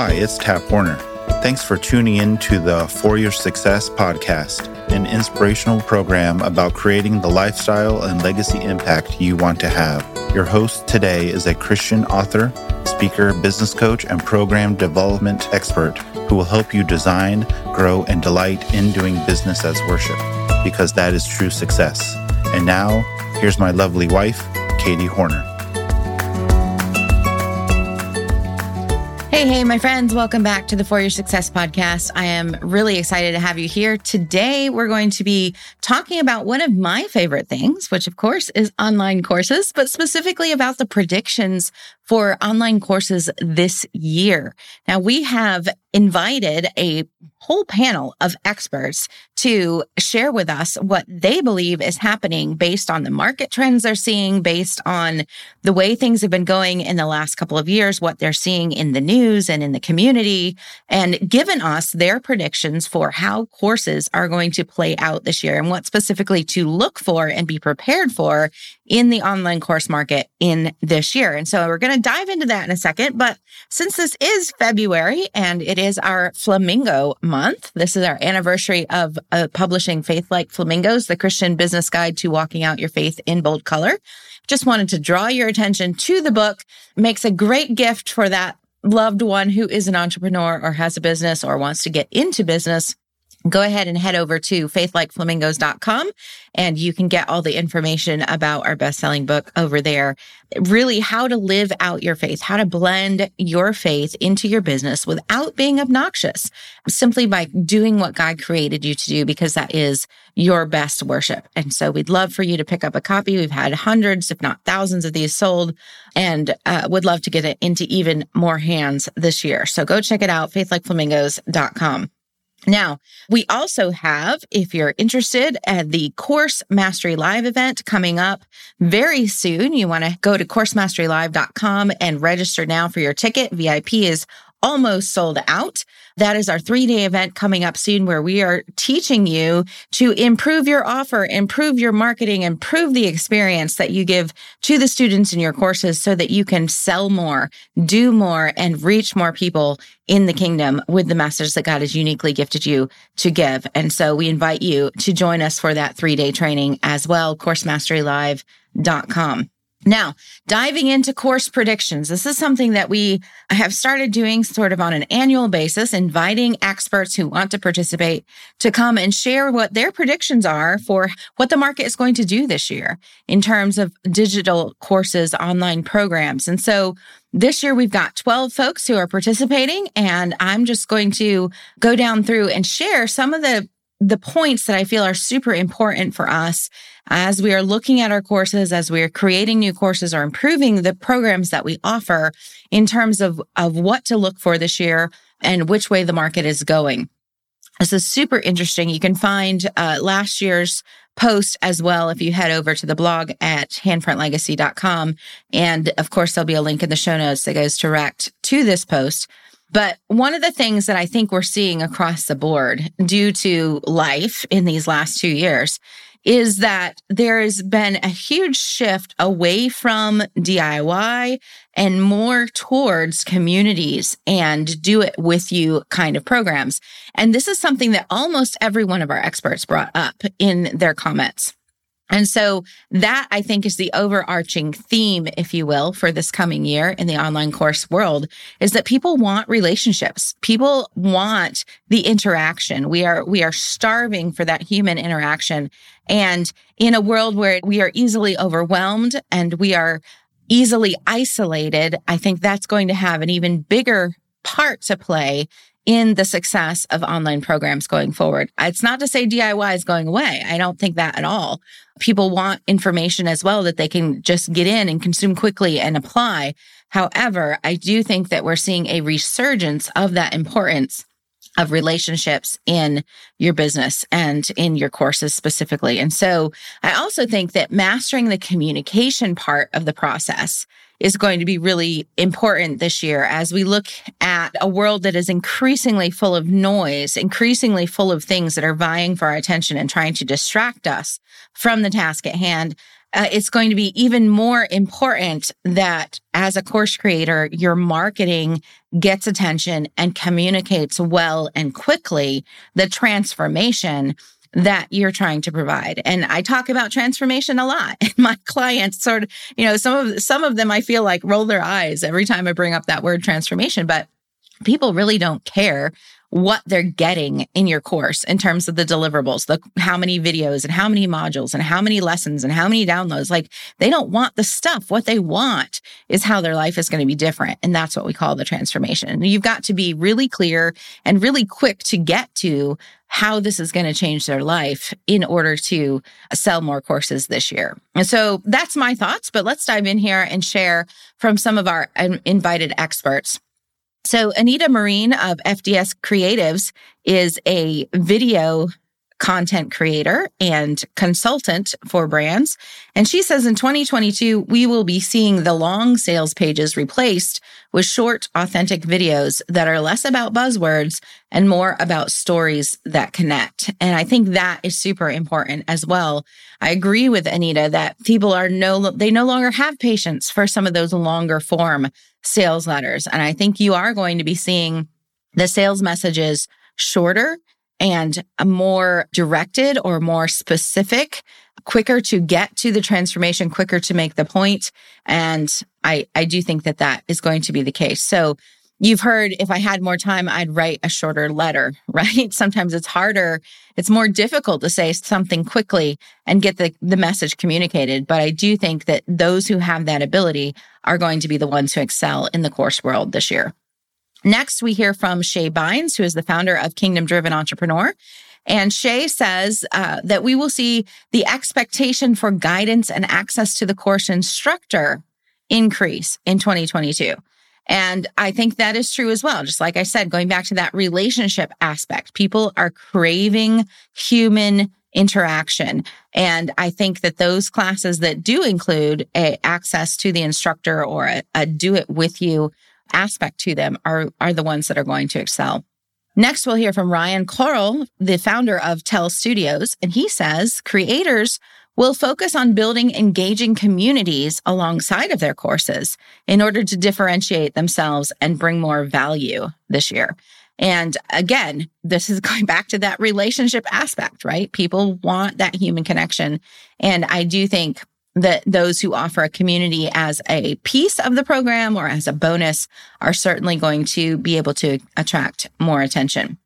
Hi, it's Tap Hornor. Thanks for tuning in to the For Your Success podcast, an inspirational program about creating the lifestyle and legacy impact you want to have. Your host today is a Christian author, speaker, business coach, and program development expert who will help you design, grow, and delight in doing business as worship, because that is true success. And now, here's my lovely wife, Katie Hornor. Hey, hey, my friends, welcome back to the For Your Success podcast. I am really excited to have you here. Today, we're going to be talking about one of my favorite things, which of course is online courses, but specifically about the predictions for online courses this year. Now, we have invited a whole panel of experts to share with us what they believe is happening based on the market trends they're seeing, based on the way things have been going in the last couple of years, what they're seeing in the news and in the community, and given us their predictions for how courses are going to play out this year and what specifically to look for and be prepared for in the online course market in this year. And so we're going to dive into that in a second. But since this is February and it is our flamingo month, this is our anniversary of uh, publishing Faith Like Flamingos, the Christian business guide to walking out your faith in bold color. Just wanted to draw your attention to the book. Makes a great gift for that loved one who is an entrepreneur or has a business or wants to get into business go ahead and head over to faithlikeflamingos.com and you can get all the information about our best-selling book over there. Really how to live out your faith, how to blend your faith into your business without being obnoxious, simply by doing what God created you to do because that is your best worship. And so we'd love for you to pick up a copy. We've had hundreds, if not thousands of these sold and uh, would love to get it into even more hands this year. So go check it out, faithlikeflamingos.com. Now, we also have, if you're interested, uh, the Course Mastery Live event coming up very soon. You want to go to coursemasterylive.com and register now for your ticket. VIP is almost sold out. That is our three day event coming up soon where we are teaching you to improve your offer, improve your marketing, improve the experience that you give to the students in your courses so that you can sell more, do more, and reach more people in the kingdom with the message that God has uniquely gifted you to give. And so we invite you to join us for that three day training as well, coursemasterylive.com. Now, diving into course predictions. This is something that we have started doing sort of on an annual basis, inviting experts who want to participate to come and share what their predictions are for what the market is going to do this year in terms of digital courses, online programs. And so this year we've got 12 folks who are participating and I'm just going to go down through and share some of the the points that I feel are super important for us as we are looking at our courses, as we are creating new courses or improving the programs that we offer in terms of, of what to look for this year and which way the market is going. This is super interesting. You can find uh, last year's post as well if you head over to the blog at handprintlegacy.com. And of course, there'll be a link in the show notes that goes direct to this post. But one of the things that I think we're seeing across the board due to life in these last two years is that there has been a huge shift away from DIY and more towards communities and do it with you kind of programs. And this is something that almost every one of our experts brought up in their comments. And so that I think is the overarching theme, if you will, for this coming year in the online course world is that people want relationships. People want the interaction. We are, we are starving for that human interaction. And in a world where we are easily overwhelmed and we are easily isolated, I think that's going to have an even bigger part to play in the success of online programs going forward. It's not to say DIY is going away. I don't think that at all. People want information as well that they can just get in and consume quickly and apply. However, I do think that we're seeing a resurgence of that importance of relationships in your business and in your courses specifically. And so I also think that mastering the communication part of the process is going to be really important this year as we look at a world that is increasingly full of noise, increasingly full of things that are vying for our attention and trying to distract us from the task at hand. uh, it's going to be even more important that as a course creator, your marketing gets attention and communicates well and quickly the transformation that you're trying to provide. And I talk about transformation a lot. And my clients sort of, you know, some of some of them I feel like roll their eyes every time I bring up that word transformation, but people really don't care what they're getting in your course in terms of the deliverables, the how many videos and how many modules and how many lessons and how many downloads. Like they don't want the stuff. What they want is how their life is going to be different. And that's what we call the transformation. You've got to be really clear and really quick to get to how this is going to change their life in order to sell more courses this year. And so that's my thoughts, but let's dive in here and share from some of our invited experts. So Anita Marine of FDS Creatives is a video content creator and consultant for brands. And she says in 2022, we will be seeing the long sales pages replaced with short, authentic videos that are less about buzzwords and more about stories that connect. And I think that is super important as well. I agree with Anita that people are no, they no longer have patience for some of those longer form sales letters. And I think you are going to be seeing the sales messages shorter and more directed or more specific, quicker to get to the transformation, quicker to make the point. And I, I do think that that is going to be the case. So you've heard if I had more time, I'd write a shorter letter, right? Sometimes it's harder. It's more difficult to say something quickly and get the, the message communicated. But I do think that those who have that ability are going to be the ones who excel in the course world this year. Next, we hear from Shae Bynes, who is the founder of Kingdom Driven Entrepreneur. And Shay says uh, that we will see the expectation for guidance and access to the course instructor increase in 2022. And I think that is true as well. Just like I said, going back to that relationship aspect, people are craving human interaction. And I think that those classes that do include a access to the instructor or a, a do it with you aspect to them are, are the ones that are going to excel. Next, we'll hear from Ryan Coral, the founder of Tell Studios. And he says creators will focus on building engaging communities alongside of their courses in order to differentiate themselves and bring more value this year. And again, this is going back to that relationship aspect, right? People want that human connection. And I do think that those who offer a community as a piece of the program or as a bonus are certainly going to be able to attract more attention.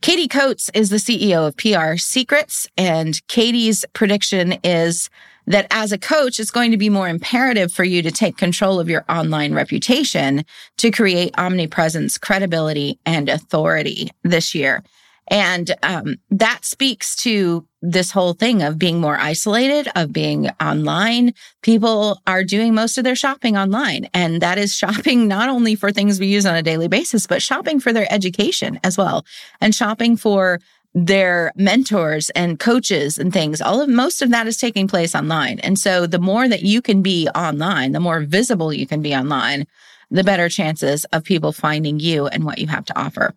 Katie Coates is the CEO of PR Secrets, and Katie's prediction is that as a coach, it's going to be more imperative for you to take control of your online reputation to create omnipresence, credibility, and authority this year. And um, that speaks to this whole thing of being more isolated, of being online. People are doing most of their shopping online. And that is shopping not only for things we use on a daily basis, but shopping for their education as well and shopping for their mentors and coaches and things. All of most of that is taking place online. And so the more that you can be online, the more visible you can be online, the better chances of people finding you and what you have to offer.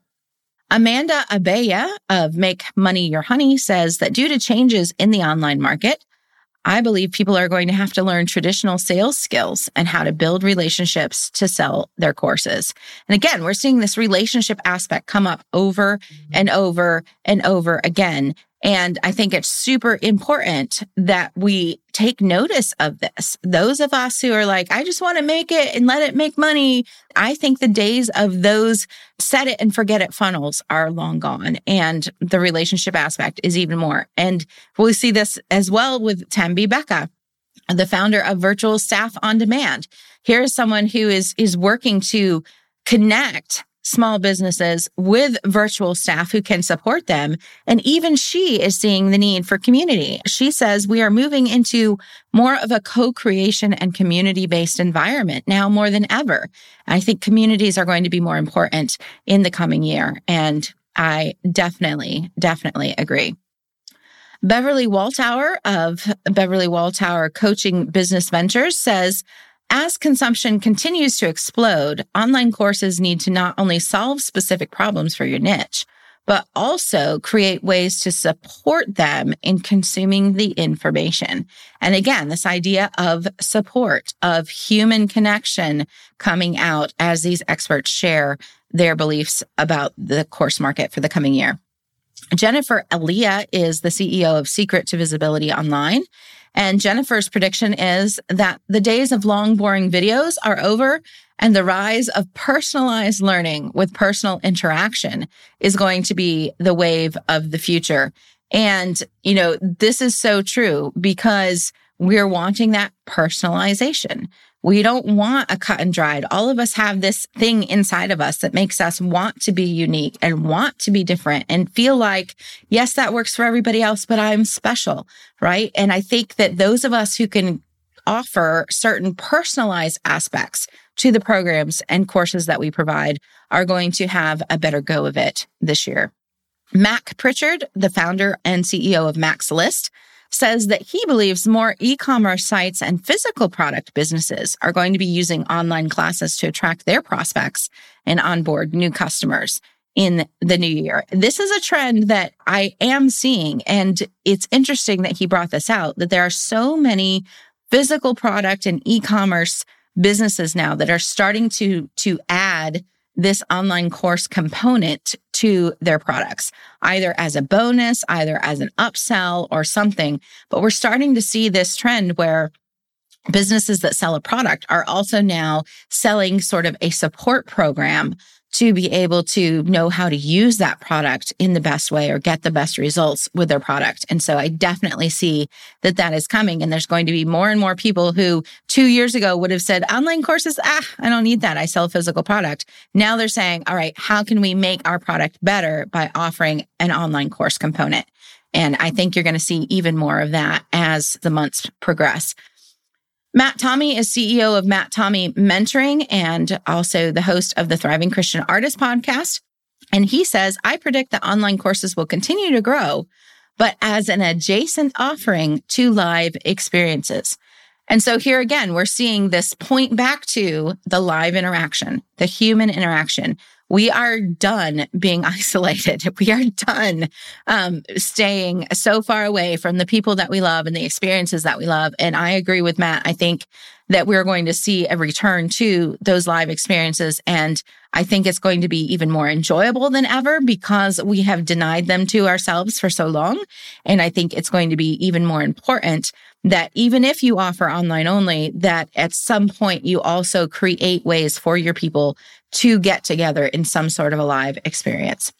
Amanda Abella of Make Money Your Honey says that due to changes in the online market, I believe people are going to have to learn traditional sales skills and how to build relationships to sell their courses. And again, we're seeing this relationship aspect come up over and over and over again. And I think it's super important that we take notice of this. Those of us who are like, I just want to make it and let it make money. I think the days of those set it and forget it funnels are long gone. And the relationship aspect is even more. And we see this as well with Tembi Becca the founder of Virtual Staff on Demand. Here is someone who is, is working to connect small businesses with virtual staff who can support them. And even she is seeing the need for community. She says we are moving into more of a co-creation and community based environment now more than ever. I think communities are going to be more important in the coming year. And I definitely, definitely agree. Beverly Walthour of Beverly Walthour Coaching Business Ventures says, as consumption continues to explode, online courses need to not only solve specific problems for your niche, but also create ways to support them in consuming the information. And again, this idea of support, of human connection coming out as these experts share their beliefs about the course market for the coming year. Jennifer Elia is the CEO of Secret to Visibility Online. And Jennifer's prediction is that the days of long, boring videos are over and the rise of personalized learning with personal interaction is going to be the wave of the future. And, you know, this is so true because we're wanting that personalization. We don't want a cut and dried. All of us have this thing inside of us that makes us want to be unique and want to be different and feel like, yes, that works for everybody else, but I'm special. Right. And I think that those of us who can offer certain personalized aspects to the programs and courses that we provide are going to have a better go of it this year. Mac Prichard, the founder and CEO of Mac's List, says that he believes more e-commerce sites and physical product businesses are going to be using online classes to attract their prospects and onboard new customers in the new year. This is a trend that I am seeing. And it's interesting that he brought this out that there are so many physical product and e-commerce businesses now that are starting to, to add this online course component to their products, either as a bonus, either as an upsell or something. But we're starting to see this trend where businesses that sell a product are also now selling sort of a support program to be able to know how to use that product in the best way or get the best results with their product. And so I definitely see that that is coming. And there's going to be more and more people who two years ago would have said online courses, ah, I don't need that. I sell a physical product. Now they're saying, all right, how can we make our product better by offering an online course component? And I think you're going to see even more of that as the months progress. Matt Tommey is CEO of Matt Tommey Mentoring and also the host of the Thriving Christian Artist podcast. And he says, I predict that online courses will continue to grow, but as an adjacent offering to live experiences. And so here again, we're seeing this point back to the live interaction, the human interaction, we are done being isolated. We are done um, staying so far away from the people that we love and the experiences that we love. And I agree with Matt. I think that we're going to see a return to those live experiences. And I think it's going to be even more enjoyable than ever because we have denied them to ourselves for so long. And I think it's going to be even more important that even if you offer online only, that at some point you also create ways for your people to get together in some sort of a live experience.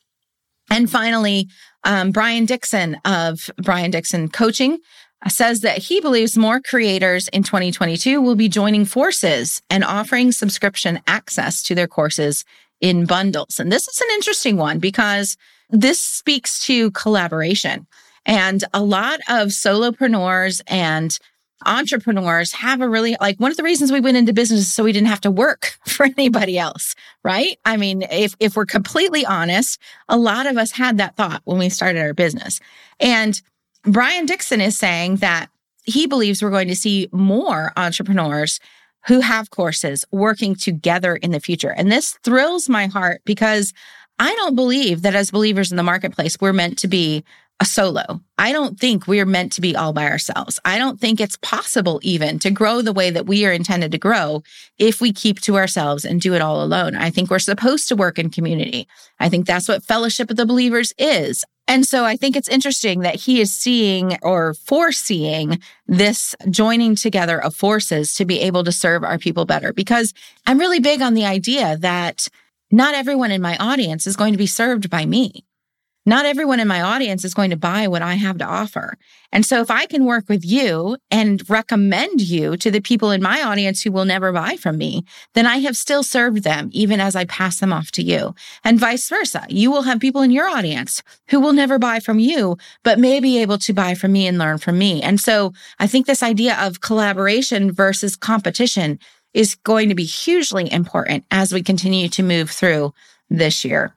And finally, um, Brian Dixon of Brian Dixon Coaching says that he believes more creators in 2022 will be joining forces and offering subscription access to their courses in bundles. And this is an interesting one because this speaks to collaboration. And a lot of solopreneurs and entrepreneurs have a really like one of the reasons we went into business is so we didn't have to work for anybody else, right? I mean, if if we're completely honest, a lot of us had that thought when we started our business. And Brian Dixon is saying that he believes we're going to see more entrepreneurs who have courses working together in the future. And this thrills my heart because I don't believe that as believers in the marketplace, we're meant to be a solo. I don't think we're meant to be all by ourselves. I don't think it's possible even to grow the way that we are intended to grow if we keep to ourselves and do it all alone. I think we're supposed to work in community. I think that's what fellowship of the believers is. And so I think it's interesting that he is seeing or foreseeing this joining together of forces to be able to serve our people better because I'm really big on the idea that not everyone in my audience is going to be served by me. Not everyone in my audience is going to buy what I have to offer. And so if I can work with you and recommend you to the people in my audience who will never buy from me, then I have still served them even as I pass them off to you. And vice versa. You will have people in your audience who will never buy from you, but may be able to buy from me and learn from me. And so I think this idea of collaboration versus competition is going to be hugely important as we continue to move through this year.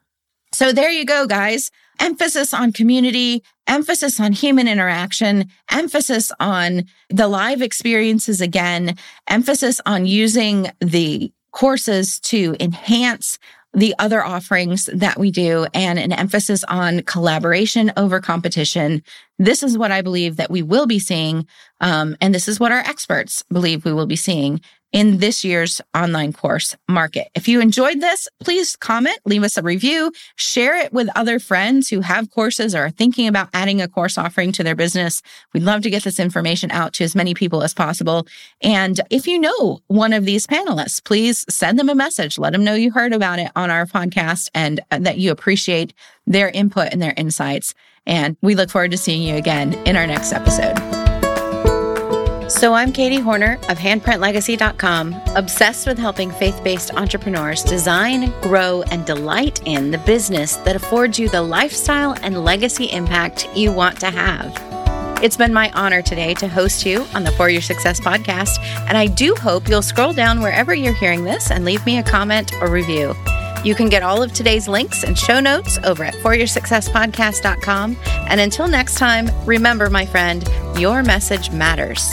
So there you go, guys emphasis on community, emphasis on human interaction, emphasis on the live experiences again, emphasis on using the courses to enhance the other offerings that we do and an emphasis on collaboration over competition. This is what I believe that we will be seeing. Um, and this is what our experts believe we will be seeing in this year's online course market. If you enjoyed this, please comment, leave us a review, share it with other friends who have courses or are thinking about adding a course offering to their business. We'd love to get this information out to as many people as possible. And if you know one of these panelists, please send them a message. Let them know you heard about it on our podcast and that you appreciate their input and their insights. And we look forward to seeing you again in our next episode. So I'm Katie Hornor of handprintlegacy.com, obsessed with helping faith-based entrepreneurs design, grow, and delight in the business that affords you the lifestyle and legacy impact you want to have. It's been my honor today to host you on the For Your Success podcast, and I do hope you'll scroll down wherever you're hearing this and leave me a comment or review. You can get all of today's links and show notes over at foryoursuccesspodcast.com. And until next time, remember, my friend, your message matters.